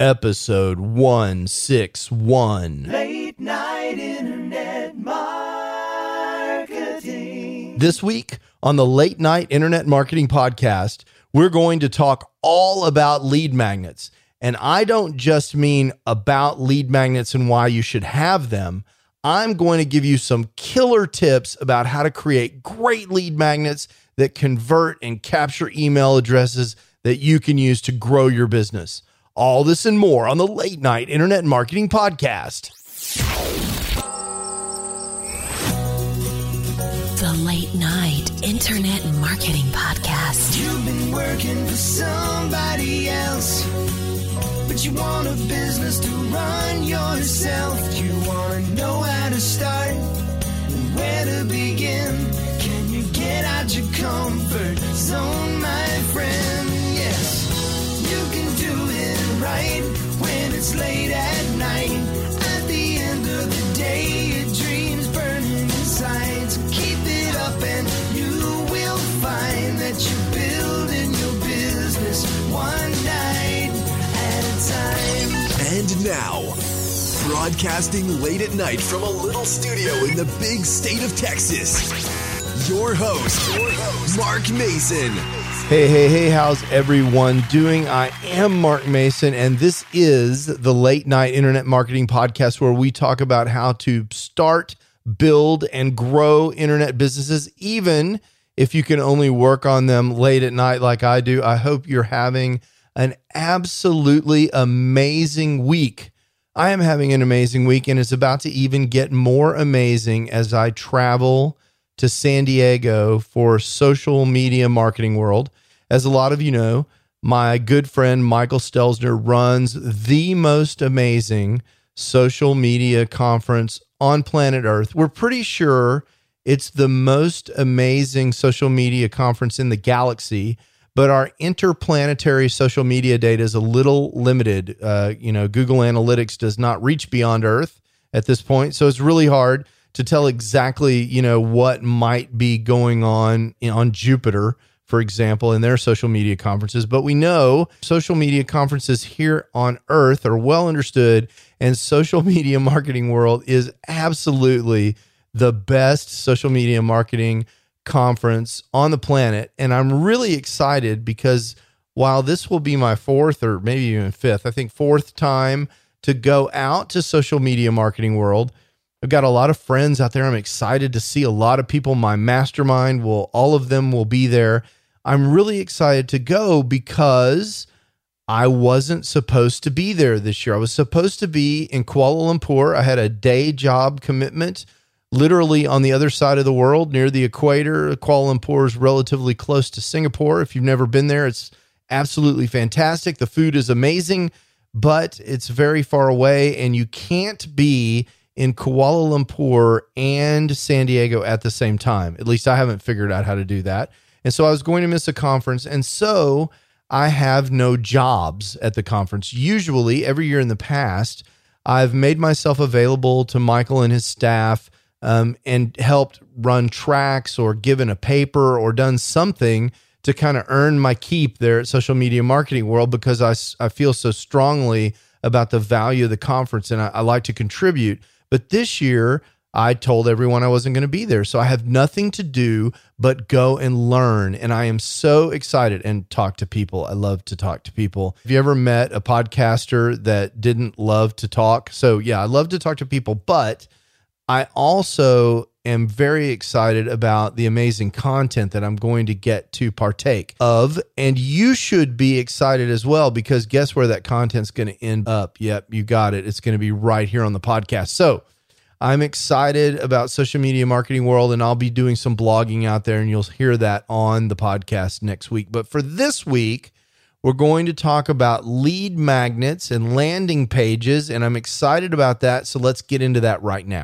episode 161. Late night internet marketing. This week on the Late Night Internet Marketing Podcast, we're going to talk all about lead magnets. And I don't just mean about lead magnets and why you should have them. I'm going to give you some killer tips about how to create great lead magnets that convert and capture email addresses that you can use to grow your business. All this and more on the Late Night Internet Marketing Podcast. The Late Night Internet Marketing Podcast. You've been working for somebody else, but you want a business to run yourself. You want to know how to start and where to begin. Can you get out your comfort zone, my friend? Yes, you can do it right when it's late at night. At the end of the day, your dreams burning inside. So keep it up and you will find that you're building your business one night at a time. And now, broadcasting late at night from a little studio in the big state of Texas, your host, your host Mark Mason. Hey, hey, hey, how's everyone doing? I am Mark Mason, and this is the Late Night Internet Marketing Podcast where we talk about how to start, build, and grow internet businesses, even if you can only work on them late at night like I do. I hope you're having an absolutely amazing week. I am having an amazing week, and it's about to even get more amazing as I travel to San Diego for Social Media Marketing World. As a lot of you know, my good friend Michael Stelzner runs the most amazing social media conference on planet Earth. We're pretty sure it's the most amazing social media conference in the galaxy, but our interplanetary social media data is a little limited. Uh, you know, Google Analytics does not reach beyond Earth at this point, so it's really hard to tell exactly, you know, what might be going on in, on Jupiter, for example, in their social media conferences. But we know social media conferences here on Earth are well understood, and social media marketing world is absolutely the best social media marketing conference on the planet. And I'm really excited because while this will be my fourth or maybe even fifth, I think fourth time to go out to social media marketing world. I've got a lot of friends out there. I'm excited to see a lot of people. My mastermind will, all of them will be there. I'm really excited to go because I wasn't supposed to be there this year. I was supposed to be in Kuala Lumpur. I had a day job commitment literally on the other side of the world near the equator. Kuala Lumpur is relatively close to Singapore. If you've never been there, it's absolutely fantastic. The food is amazing, but it's very far away, and you can't be in Kuala Lumpur and San Diego at the same time. At least I haven't figured out how to do that. And so I was going to miss a conference. And so I have no jobs at the conference. Usually, every year in the past, I've made myself available to Michael and his staff um, and helped run tracks or given a paper or done something to kind of earn my keep there at Social Media Marketing World because I, I feel so strongly about the value of the conference and I, I like to contribute. But this year, I told everyone I wasn't going to be there. So I have nothing to do but go and learn. And I am so excited and talk to people. I love to talk to people. Have you ever met a podcaster that didn't love to talk? So, yeah, I love to talk to people, but I also am very excited about the amazing content that I'm going to get to partake of. And you should be excited as well because guess where that content's going to end up? Yep, you got it. It's going to be right here on the podcast. So, I'm excited about social media marketing world and I'll be doing some blogging out there and you'll hear that on the podcast next week. But for this week, we're going to talk about lead magnets and landing pages and I'm excited about that. So let's get into that right now.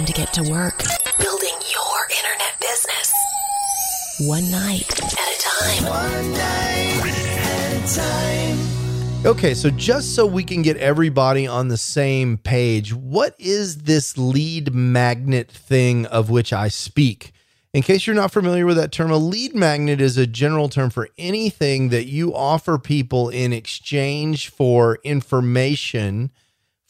Time to get to work building your internet business. One night at a time. One night at a time. Okay, so just so we can get everybody on the same page, what is this lead magnet thing of which I speak? In case you're not familiar with that term, a lead magnet is a general term for anything that you offer people in exchange for information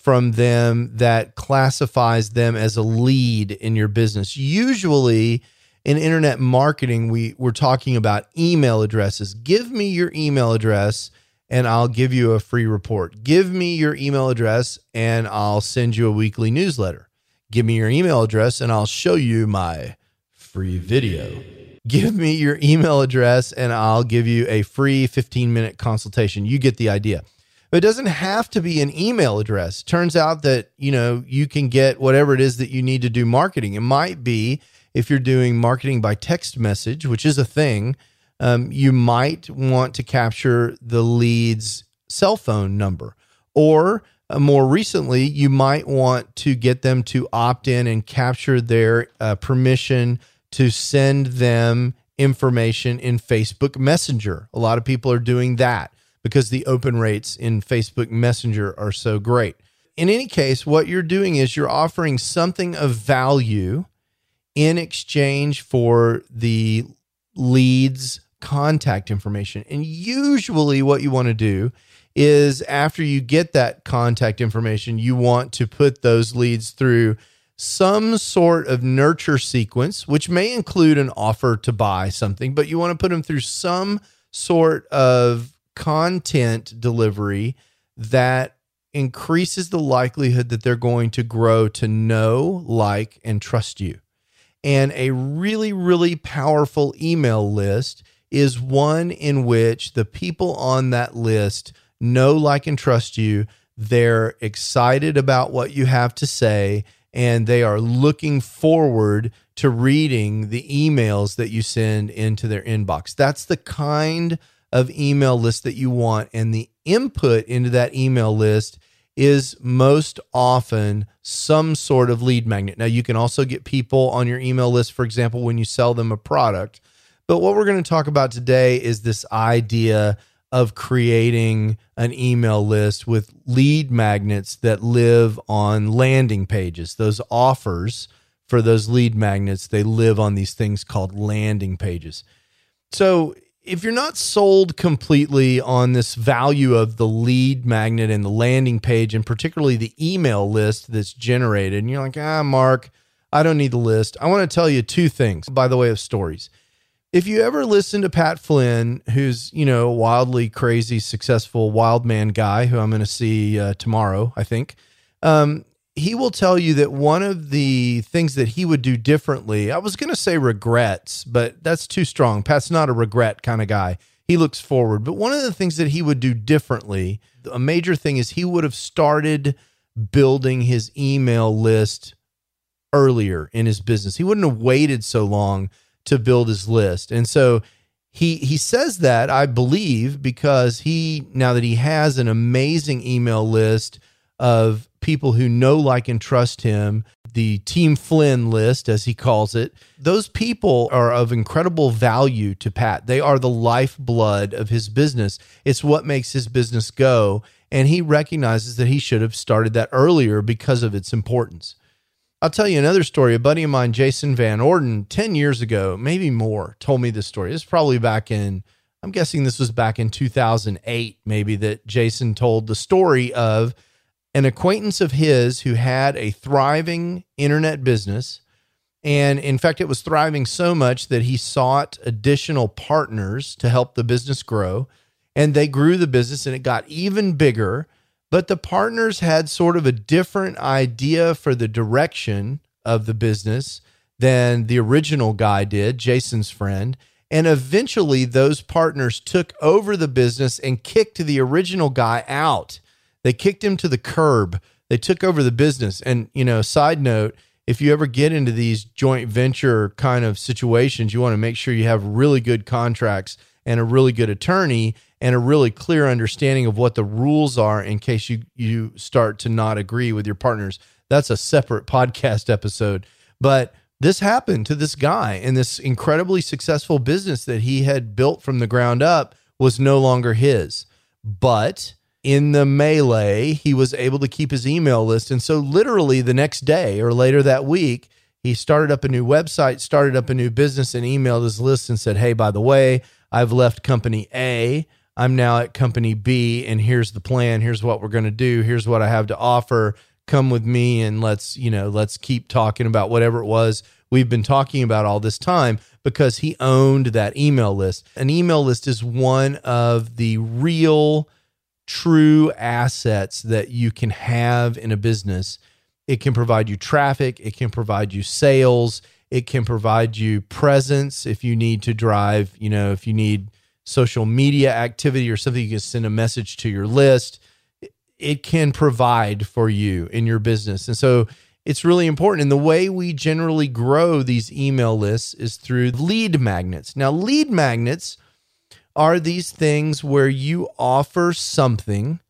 from them that classifies them as a lead in your business. Usually in internet marketing, we, we're talking about email addresses. Give me your email address and I'll give you a free report. Give me your email address and I'll send you a weekly newsletter. Give me your email address and I'll show you my free video. Give me your email address and I'll give you a free 15 minute consultation. You get the idea. It doesn't have to be an email address. Turns out that, you know, you can get whatever it is that you need to do marketing. It might be if you're doing marketing by text message, which is a thing, um, you might want to capture the lead's cell phone number. Or uh, more recently, you might want to get them to opt in and capture their uh, permission to send them information in Facebook Messenger. A lot of people are doing that because the open rates in Facebook Messenger are so great. In any case, what you're doing is you're offering something of value in exchange for the lead's contact information. And usually, what you want to do is after you get that contact information, you want to put those leads through some sort of nurture sequence, which may include an offer to buy something, but you want to put them through some sort of content delivery that increases the likelihood that they're going to grow to know, like, and trust you. And a really, really powerful email list is one in which the people on that list know, like, and trust you. They're excited about what you have to say and they are looking forward to reading the emails that you send into their inbox. That's the kind of email list that you want. And the input into that email list is most often some sort of lead magnet. Now, you can also get people on your email list, for example, when you sell them a product. But what we're going to talk about today is this idea of creating an email list with lead magnets that live on landing pages. Those offers for those lead magnets, they live on these things called landing pages. So, if you're not sold completely on this value of the lead magnet and the landing page, and particularly the email list that's generated, and you're like, ah, Mark, I don't need the list. I want to tell you two things by the way of stories if you ever listen to Pat Flynn, who's you know wildly crazy, successful wild man guy, who I'm going to see uh, tomorrow, I think, um, he will tell you that one of the things that he would do differently. I was going to say regrets, but that's too strong. Pat's not a regret kind of guy. He looks forward, but one of the things that he would do differently, a major thing is he would have started building his email list earlier in his business. He wouldn't have waited so long to build his list. And so he he says that I believe because he now that he has an amazing email list of people who know like and trust him the team flynn list as he calls it those people are of incredible value to pat they are the lifeblood of his business it's what makes his business go and he recognizes that he should have started that earlier because of its importance I'll tell you another story. A buddy of mine, Jason Van Orden, 10 years ago, maybe more, told me this story. Is probably back in, I'm guessing this was back in 2008, maybe, that Jason told the story of an acquaintance of his who had a thriving internet business. And in fact, it was thriving so much that he sought additional partners to help the business grow. And they grew the business and it got even bigger but the partners had sort of a different idea for the direction of the business than the original guy did, Jason's friend. And eventually, those partners took over the business and kicked the original guy out. They kicked him to the curb. They took over the business. And, you know, side note, if you ever get into these joint venture kind of situations, you want to make sure you have really good contracts and a really good attorney and a really clear understanding of what the rules are in case you you start to not agree with your partners. That's a separate podcast episode. But this happened to this guy and this incredibly successful business that he had built from the ground up was no longer his. But in the melee, he was able to keep his email list. And so, literally, the next day or later that week, he started up a new website, started up a new business, and emailed his list and said, Hey, by the way, I've left company A. I'm now at company B, and here's the plan. Here's what we're going to do. Here's what I have to offer. Come with me, and let's, you know, let's keep talking about whatever it was we've been talking about all this time because he owned that email list. An email list is one of the real, true assets that you can have in a business. It can provide you traffic, it can provide you sales, it can provide you presence if you need to drive, you know, if you need social media activity or something, you can send a message to your list. It can provide for you in your business. And so it's really important. And the way we generally grow these email lists is through lead magnets. Now, lead magnets are these things where you offer something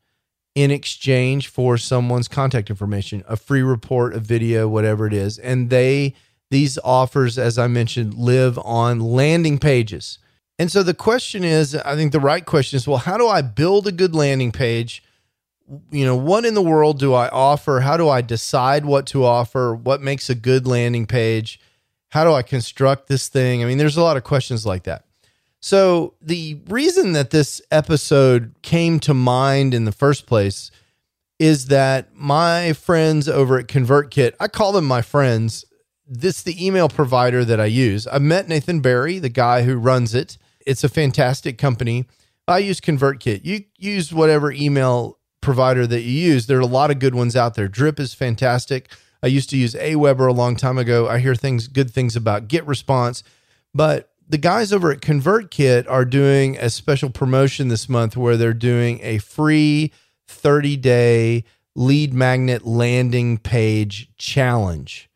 in exchange for someone's contact information, a free report, a video, whatever it is. And they, these offers, as I mentioned, live on landing pages. And so the question is I think the right question is well, how do I build a good landing page? you know, what in the world do I offer? How do I decide what to offer? What makes a good landing page? How do I construct this thing? I mean, there's a lot of questions like that. So, the reason that this episode came to mind in the first place is that my friends over at ConvertKit, I call them my friends. This the email provider that I use. I met Nathan Barry, the guy who runs it. It's a fantastic company. I use ConvertKit. You use whatever email provider that you use. There are a lot of good ones out there. Drip is fantastic. I used to use Aweber a long time ago. I hear things, good things about GetResponse, but the guys over at ConvertKit are doing a special promotion this month where they're doing a free 30 day lead magnet landing page challenge.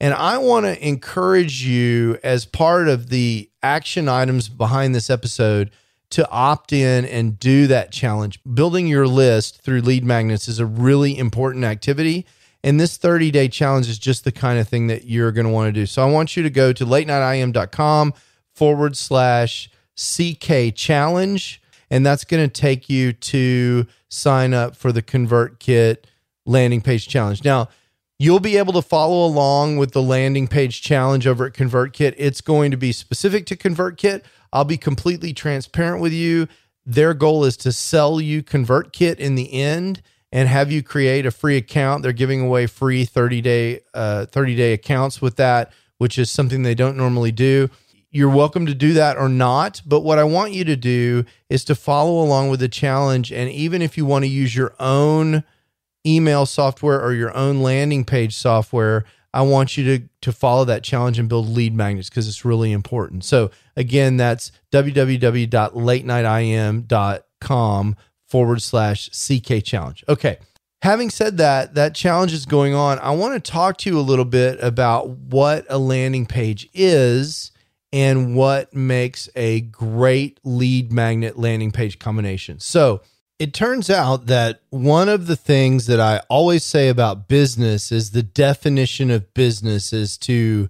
And I want to encourage you, as part of the action items behind this episode, to opt in and do that challenge. Building your list through lead magnets is a really important activity. And this 30 day challenge is just the kind of thing that you're going to want to do. So I want you to go to late nightim.com forward slash CK challenge. And that's going to take you to sign up for the ConvertKit landing page challenge. Now, you'll be able to follow along with the landing page challenge over at ConvertKit. It's going to be specific to ConvertKit. I'll be completely transparent with you. Their goal is to sell you ConvertKit in the end and have you create a free account. They're giving away free 30 day uh, 30 day accounts with that, which is something they don't normally do. You're welcome to do that or not, but what I want you to do is to follow along with the challenge and even if you want to use your own email software or your own landing page software, I want you to to follow that challenge and build lead magnets because it's really important. So again, that's www.latenightim.com forward slash CK challenge. Okay. Having said that, that challenge is going on. I want to talk to you a little bit about what a landing page is and what makes a great lead magnet landing page combination. So it turns out that one of the things that I always say about business is the definition of business is to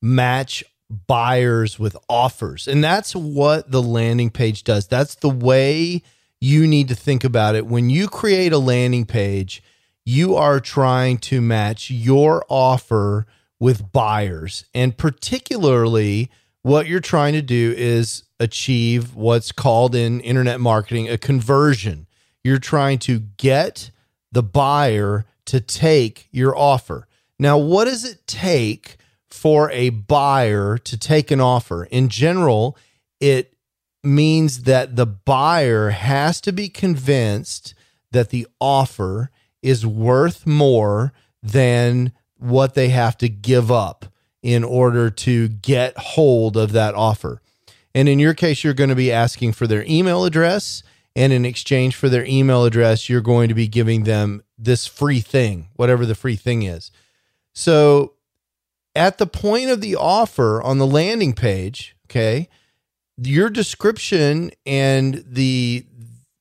match buyers with offers. And that's what the landing page does. That's the way you need to think about it. When you create a landing page, you are trying to match your offer with buyers. And particularly, what you're trying to do is achieve what's called in internet marketing a conversion. You're trying to get the buyer to take your offer. Now, what does it take for a buyer to take an offer? In general, it means that the buyer has to be convinced that the offer is worth more than what they have to give up in order to get hold of that offer. And in your case, you're going to be asking for their email address. And in exchange for their email address, you're going to be giving them this free thing, whatever the free thing is. So at the point of the offer on the landing page, okay, your description and the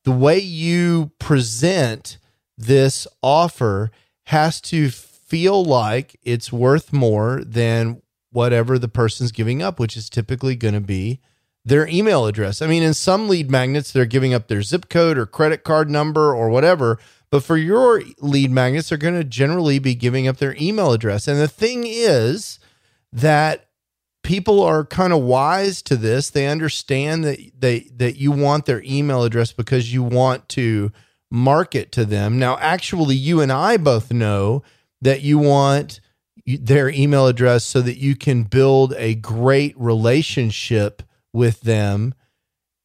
the way you present this offer has to feel like it's worth more than whatever the person's giving up, which is typically going to be their email address. I mean, in some lead magnets, they're giving up their zip code or credit card number or whatever. But for your lead magnets, they're going to generally be giving up their email address. And the thing is, that people are kind of wise to this. They understand that they that you want their email address because you want to market to them. Now, actually, you and I both know that you want their email address so that you can build a great relationship with them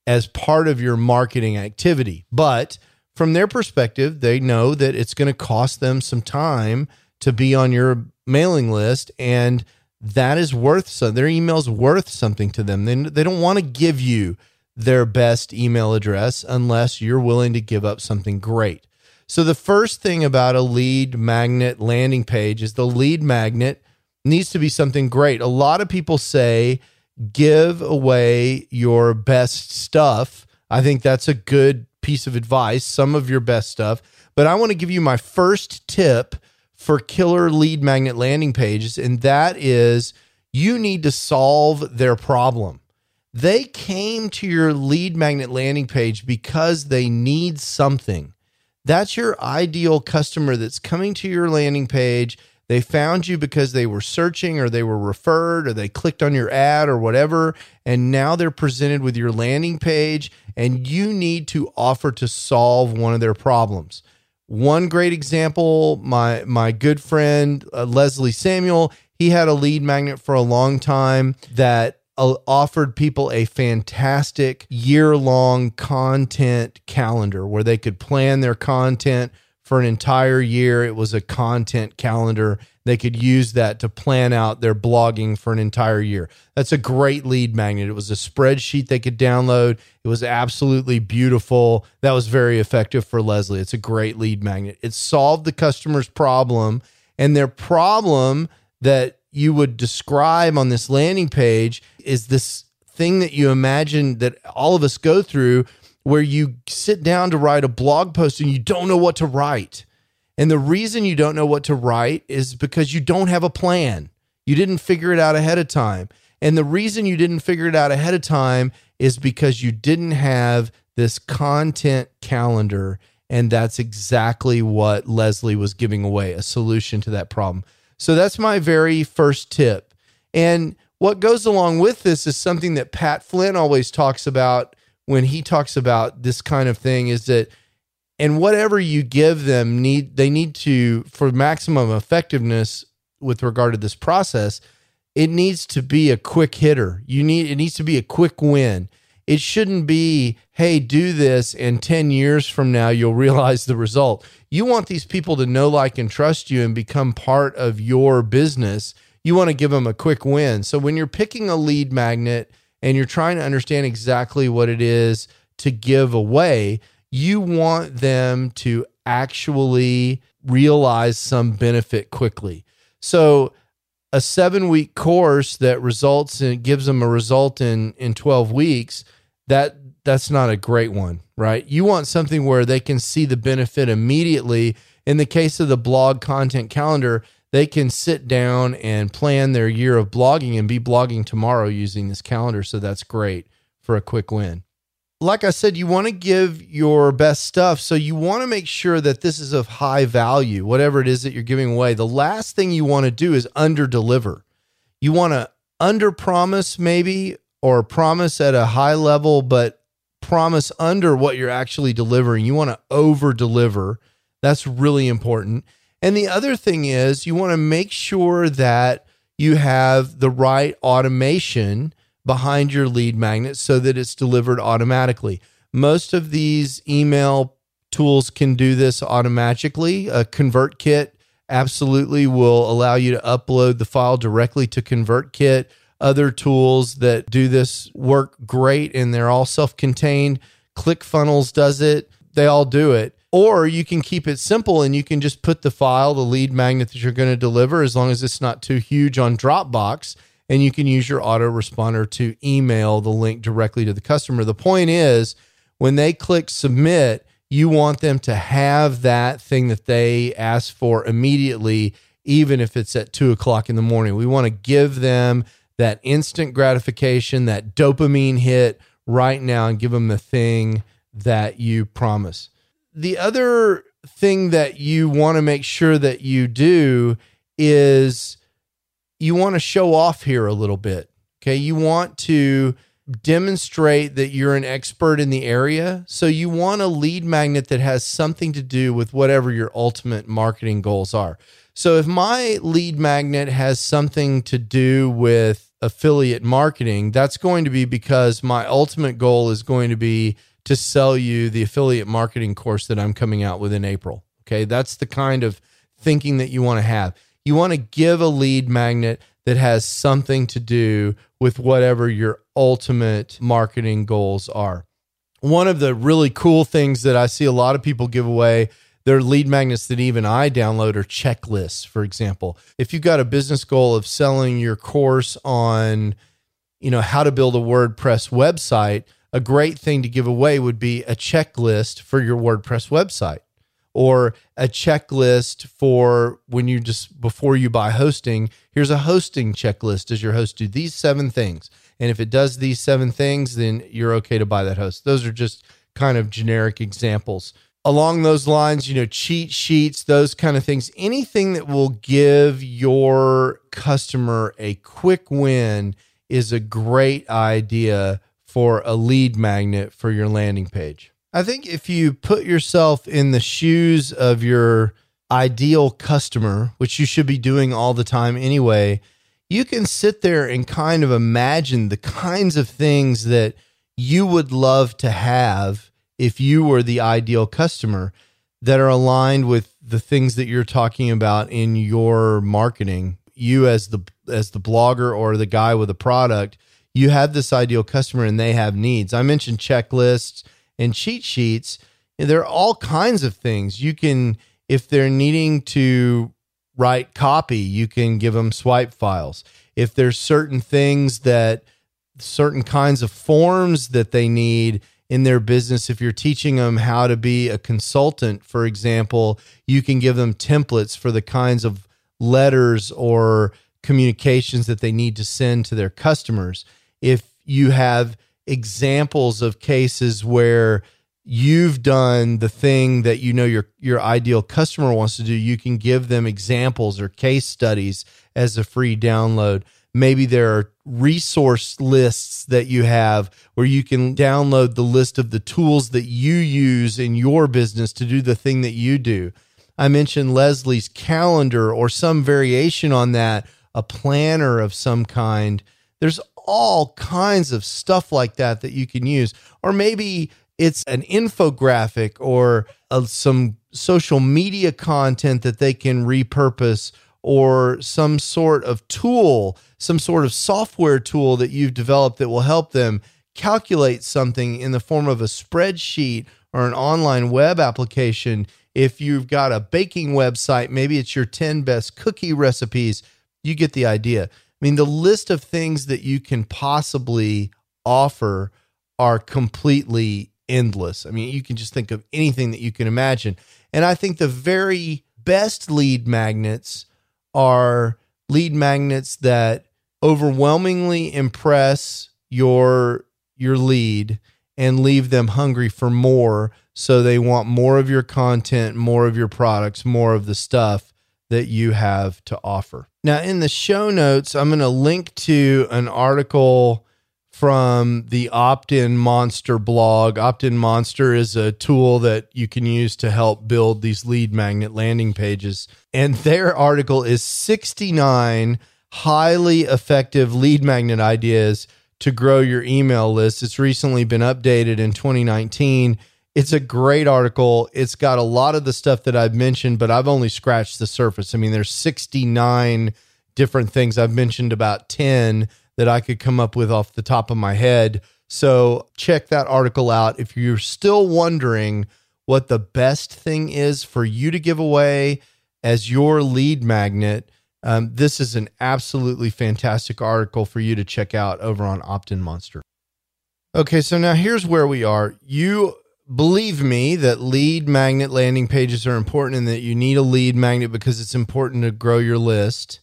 as part of your marketing activity. But from their perspective, they know that it's going to cost them some time to be on your mailing list and that is worth so their email's worth something to them. They, they don't want to give you their best email address unless you're willing to give up something great. So the first thing about a lead magnet landing page is the lead magnet needs to be something great. A lot of people say give away your best stuff. I think that's a good piece of advice, some of your best stuff. But I want to give you my first tip for killer lead magnet landing pages, and that is you need to solve their problem. They came to your lead magnet landing page because they need something. That's your ideal customer that's coming to your landing page. They found you because they were searching or they were referred or they clicked on your ad or whatever. And now they're presented with your landing page, and you need to offer to solve one of their problems. One great example, my my good friend uh, Leslie Samuel, he had a lead magnet for a long time that Uh, offered people a fantastic year-long content calendar where they could plan their content for an entire year. It was a content calendar. They could use that to plan out their blogging for an entire year. That's a great lead magnet. It was a spreadsheet they could download. It was absolutely beautiful. That was very effective for Leslie. It's a great lead magnet. It solved the customer's problem, and their problem that you would describe on this landing page is this thing that you imagine that all of us go through where you sit down to write a blog post and you don't know what to write. And the reason you don't know what to write is because you don't have a plan. You didn't figure it out ahead of time. And the reason you didn't figure it out ahead of time is because you didn't have this content calendar. And that's exactly what Leslie was giving away a solution to that problem. So that's my very first tip. And what goes along with this is something that Pat Flynn always talks about when he talks about this kind of thing is that and whatever you give them need they need to for maximum effectiveness with regard to this process it needs to be a quick hitter you need it needs to be a quick win it shouldn't be hey do this and 10 years from now you'll realize the result. You want these people to know like and trust you and become part of your business. You want to give them a quick win. So when you're picking a lead magnet and you're trying to understand exactly what it is to give away, you want them to actually realize some benefit quickly. So, a seven week course that results in gives them a result in in 12 weeks that that's not a great one right you want something where they can see the benefit immediately in the case of the blog content calendar they can sit down and plan their year of blogging and be blogging tomorrow using this calendar. So that's great for a quick win. Like I said, you want to give your best stuff. So you want to make sure that this is of high value, whatever it is that you're giving away. The last thing you want to do is under deliver. You want to under promise, maybe, or promise at a high level, but promise under what you're actually delivering. You want to over deliver. That's really important. And the other thing is, you want to make sure that you have the right automation behind your lead magnet so that it's delivered automatically. Most of these email tools can do this automatically. A ConvertKit absolutely will allow you to upload the file directly to ConvertKit. Other tools that do this work great and they're all self contained. ClickFunnels does it, they all do it. Or you can keep it simple and you can just put the file, the lead magnet that you're going to deliver, as long as it's not too huge on Dropbox. And you can use your autoresponder to email the link directly to the customer. The point is, when they click submit, you want them to have that thing that they asked for immediately, even if it's at two o'clock in the morning. We want to give them that instant gratification, that dopamine hit right now, and give them the thing that you promise the other thing that you want to make sure that you do is you want to show off here a little bit. Okay. You want to demonstrate that you're an expert in the area. So you want a lead magnet that has something to do with whatever your ultimate marketing goals are. So if my lead magnet has something to do with affiliate marketing, that's going to be because my ultimate goal is going to be to sell you the affiliate marketing course that I'm coming out with in April. Okay. That's the kind of thinking that you want to have. You want to give a lead magnet that has something to do with whatever your ultimate marketing goals are. One of the really cool things that I see a lot of people give away their lead magnets that even I download are checklists, for example. If you've got a business goal of selling your course on, you know, how to build a WordPress website, a great thing to give away would be a checklist for your WordPress website or a checklist for when you just before you buy hosting here's a hosting checklist. Does your host do these seven things? And if it does these seven things then you're okay to buy that host. Those are just kind of generic examples along those lines you know cheat sheets those kind of things anything that will give your customer a quick win is a great idea for a lead magnet for your landing page. I think if you put yourself in the shoes of your ideal customer, which you should be doing all the time anyway, you can sit there and kind of imagine the kinds of things that you would love to have if you were the ideal customer that are aligned with the things that you're talking about in your marketing. You as the as the blogger or the guy with a product, you have this ideal customer and they have needs. I mentioned checklists and cheat sheets. There are all kinds of things you can, if they're needing to write copy, you can give them swipe files. If there's certain things that, certain kinds of forms that they need in their business, if you're teaching them how to be a consultant, for example, you can give them templates for the kinds of letters or communications that they need to send to their customers. If you have examples of cases where you've done the thing that you know your your ideal customer wants to do you can give them examples or case studies as a free download maybe there are resource lists that you have where you can download the list of the tools that you use in your business to do the thing that you do i mentioned leslie's calendar or some variation on that a planner of some kind there's all kinds of stuff like that that you can use. Or maybe it's an infographic or uh, some social media content that they can repurpose or some sort of tool, some sort of software tool that you've developed that will help them calculate something in the form of a spreadsheet or an online web application. If you've got a baking website, maybe it's your 10 best cookie recipes. You get the idea. I mean, the list of things that you can possibly offer are completely endless. I mean, you can just think of anything that you can imagine. And I think the very best lead magnets are lead magnets that overwhelmingly impress your your lead and leave them hungry for more so they want more of your content, more of your products, more of the stuff that you have to offer. Now, in the show notes, I'm going to link to an article from the Opt in Monster blog. Opt in Monster is a tool that you can use to help build these lead magnet landing pages. And their article is 69 highly effective lead magnet ideas to grow your email list. It's recently been updated in 2019 it's a great article. It's got a lot of the stuff that I've mentioned, but I've only scratched the surface. I mean, there's 69 different things. I've mentioned about 10 that I could come up with off the top of my head. So check that article out. If you're still wondering what the best thing is for you to give away as your lead magnet, um, this is an absolutely fantastic article for you to check out over on Opt-in Monster. Okay, so now here's where we are. You believe me that lead magnet landing pages are important and that you need a lead magnet because it's important to grow your list.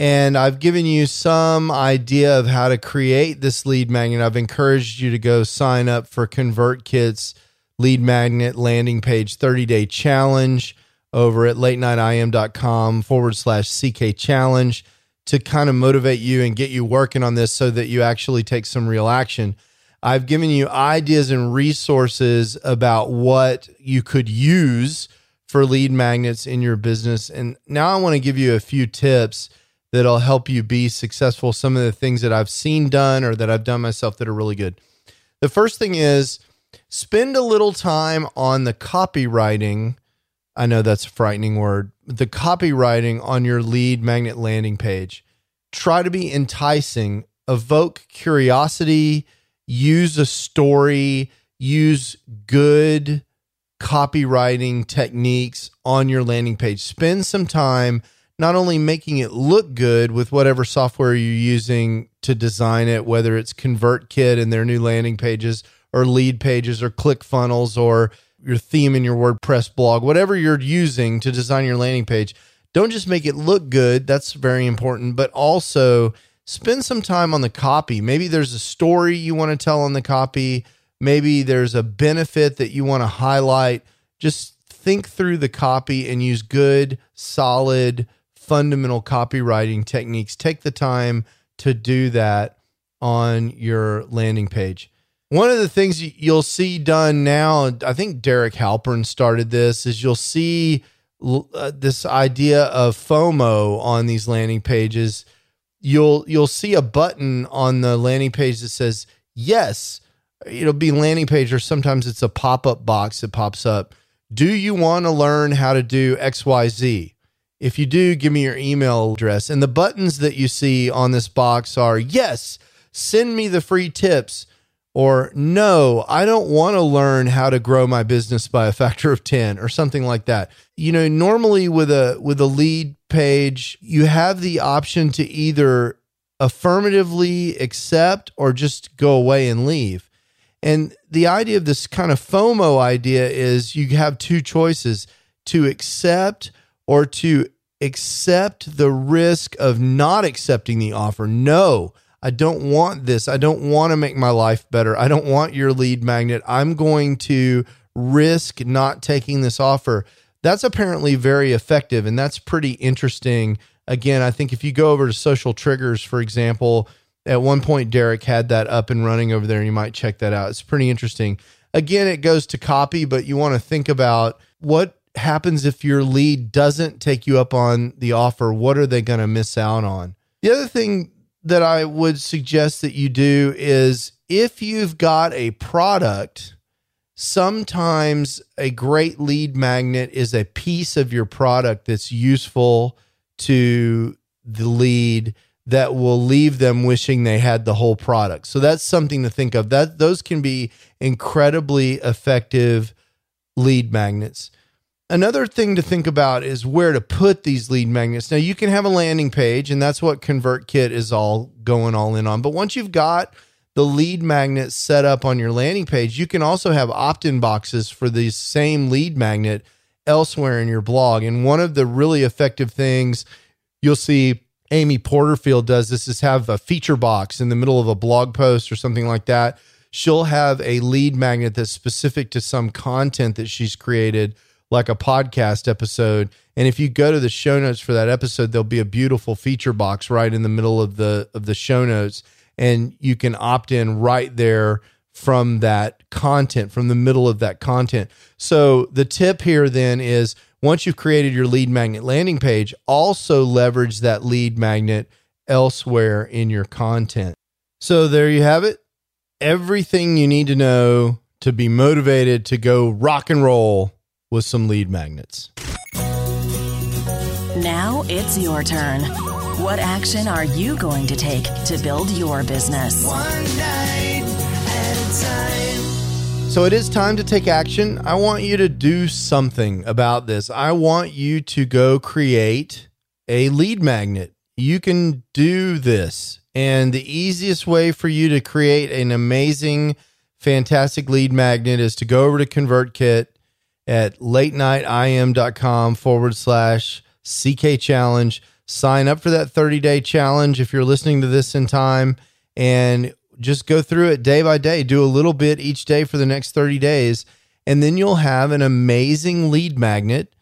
And I've given you some idea of how to create this lead magnet. I've encouraged you to go sign up for ConvertKit's lead magnet landing page 30 day challenge over at late nightim.com forward slash CK challenge to kind of motivate you and get you working on this so that you actually take some real action. I've given you ideas and resources about what you could use for lead magnets in your business. And now I want to give you a few tips that'll help you be successful. Some of the things that I've seen done or that I've done myself that are really good. The first thing is spend a little time on the copywriting. I know that's a frightening word. The copywriting on your lead magnet landing page. Try to be enticing, evoke curiosity, use a story, use good copywriting techniques on your landing page. Spend some time not only making it look good with whatever software you're using to design it, whether it's ConvertKit and their new landing pages or lead pages or ClickFunnels or your theme in your WordPress blog, whatever you're using to design your landing page, don't just make it look good. That's very important, but also spend some time on the copy. Maybe there's a story you want to tell on the copy. Maybe there's a benefit that you want to highlight. Just think through the copy and use good, solid, fundamental copywriting techniques. Take the time to do that on your landing page. One of the things you'll see done now, I think Derek Halpern started this, is you'll see uh, this idea of FOMO on these landing pages. You'll you'll see a button on the landing page that says yes. It'll be landing page, or sometimes it's a pop up box that pops up. Do you want to learn how to do X Y Z? If you do, give me your email address. And the buttons that you see on this box are yes, send me the free tips or no, I don't want to learn how to grow my business by a factor of 10 or something like that. You know, normally with a with a lead page, you have the option to either affirmatively accept or just go away and leave. And the idea of this kind of FOMO idea is you have two choices to accept or to accept the risk of not accepting the offer. No, I don't want this. I don't want to make my life better. I don't want your lead magnet. I'm going to risk not taking this offer. That's apparently very effective and that's pretty interesting. Again, I think if you go over to social triggers, for example, at one point Derek had that up and running over there and you might check that out. It's pretty interesting. Again, it goes to copy, but you want to think about what happens if your lead doesn't take you up on the offer? What are they going to miss out on? The other thing that I would suggest that you do is if you've got a product, sometimes a great lead magnet is a piece of your product that's useful to the lead that will leave them wishing they had the whole product. So that's something to think of. That those can be incredibly effective lead magnets. Another thing to think about is where to put these lead magnets. Now, you can have a landing page, and that's what ConvertKit is all going all in on. But once you've got the lead magnet set up on your landing page, you can also have opt in boxes for the same lead magnet elsewhere in your blog. And one of the really effective things you'll see Amy Porterfield does this is have a feature box in the middle of a blog post or something like that. She'll have a lead magnet that's specific to some content that she's created like a podcast episode. And if you go to the show notes for that episode, there'll be a beautiful feature box right in the middle of the of the show notes, and you can opt in right there from that content, from the middle of that content. So the tip here then is once you've created your lead magnet landing page, also leverage that lead magnet elsewhere in your content. So there you have it. Everything you need to know to be motivated to go rock and roll with some lead magnets. Now it's your turn. What action are you going to take to build your business? One night at a time. So it is time to take action. I want you to do something about this. I want you to go create a lead magnet. You can do this. And the easiest way for you to create an amazing, fantastic lead magnet is to go over to ConvertKit at latenightim.com forward slash CK challenge. Sign up for that 30 day challenge if you're listening to this in time and just go through it day by day. Do a little bit each day for the next 30 days. And then you'll have an amazing lead magnet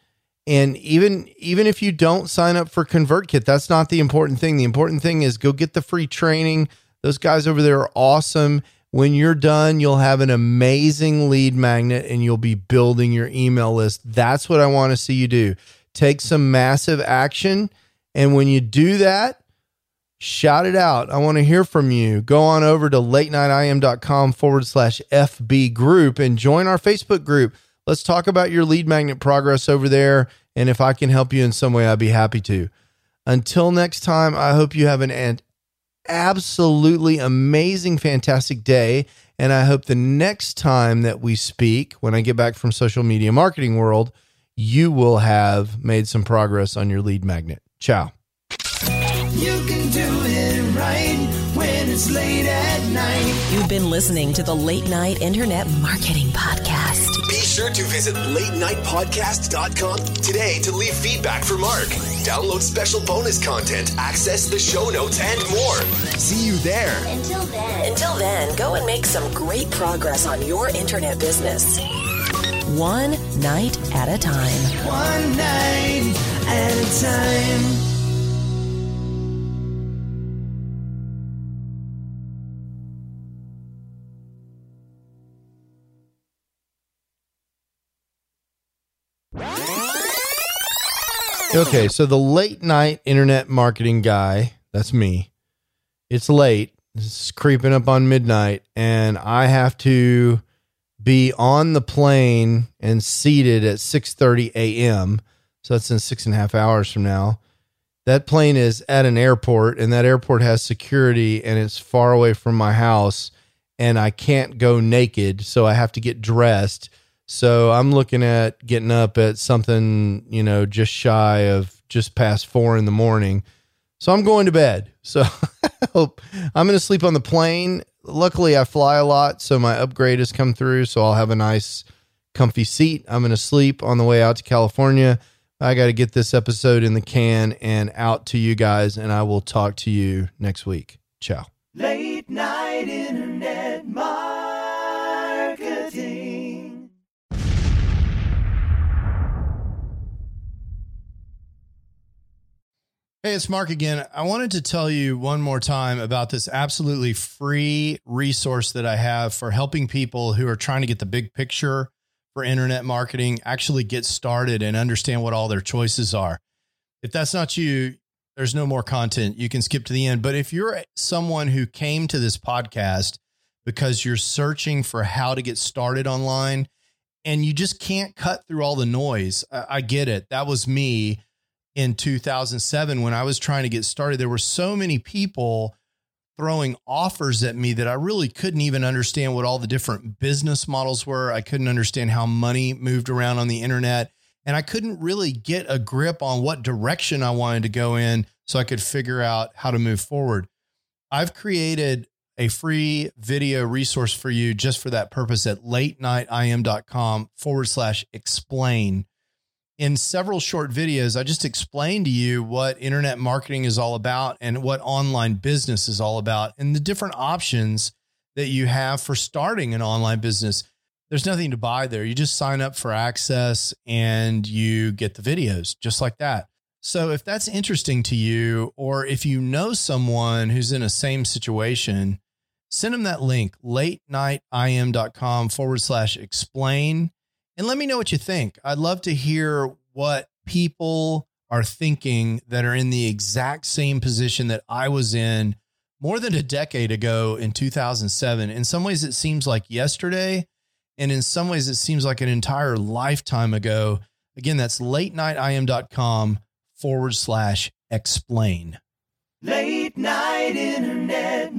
And even even if you don't sign up for ConvertKit, that's not the important thing. The important thing is go get the free training. Those guys over there are awesome. When you're done, you'll have an amazing lead magnet and you'll be building your email list. That's what I want to see you do. Take some massive action. And when you do that, shout it out. I want to hear from you. Go on over to late nightim.com forward slash FB group and join our Facebook group. Let's talk about your lead magnet progress over there. And if I can help you in some way, I'd be happy to. Until next time, I hope you have an absolutely amazing, fantastic day. And I hope the next time that we speak, when I get back from social media marketing world, you will have made some progress on your lead magnet. Ciao. You can do it right when it's late at night. You've been listening to the Late Night Internet Marketing Podcast. Be sure to visit latenightpodcast.com today to leave feedback for Mark. Download special bonus content, access the show notes, and more. See you there. Until then, until then, go and make some great progress on your internet business. One night at a time. One night at a time. Okay, so the late night internet marketing guy, that's me. It's late. It's creeping up on midnight, and I have to be on the plane and seated at 6:30 a.m. So that's in six and a half hours from now. That plane is at an airport, and that airport has security, and it's far away from my house, and I can't go naked, so I have to get dressed. So I'm looking at getting up at something, you know, just shy of just past four in the morning. So I'm going to bed. So I'm going to sleep on the plane. Luckily, I fly a lot, so my upgrade has come through. So I'll have a nice, comfy seat. I'm going to sleep on the way out to California. I got to get this episode in the can and out to you guys, and I will talk to you next week. Ciao. Late night internet marketing. Hey, it's Mark again. I wanted to tell you one more time about this absolutely free resource that I have for helping people who are trying to get the big picture for internet marketing actually get started and understand what all their choices are. If that's not you, there's no more content. You can skip to the end. But if you're someone who came to this podcast because you're searching for how to get started online and you just can't cut through all the noise, I, get it. That was me in 2007 when I was trying to get started. There were so many people throwing offers at me that I really couldn't even understand what all the different business models were. I couldn't understand how money moved around on the internet. And I couldn't really get a grip on what direction I wanted to go in so I could figure out how to move forward. I've created a free video resource for you just for that purpose at latenightim.com forward slash explain in several short videos, I just explained to you what internet marketing is all about and what online business is all about and the different options that you have for starting an online business. There's nothing to buy there. You just sign up for access and you get the videos just like that. So if that's interesting to you, or if you know someone who's in a same situation, send them that link, latenightim.com forward slash explain and let me know what you think. I'd love to hear what people are thinking that are in the exact same position that I was in more than a decade ago in 2007. In some ways, it seems like yesterday. And in some ways, it seems like an entire lifetime ago. Again, that's latenightim.com forward slash explain. Late night internet.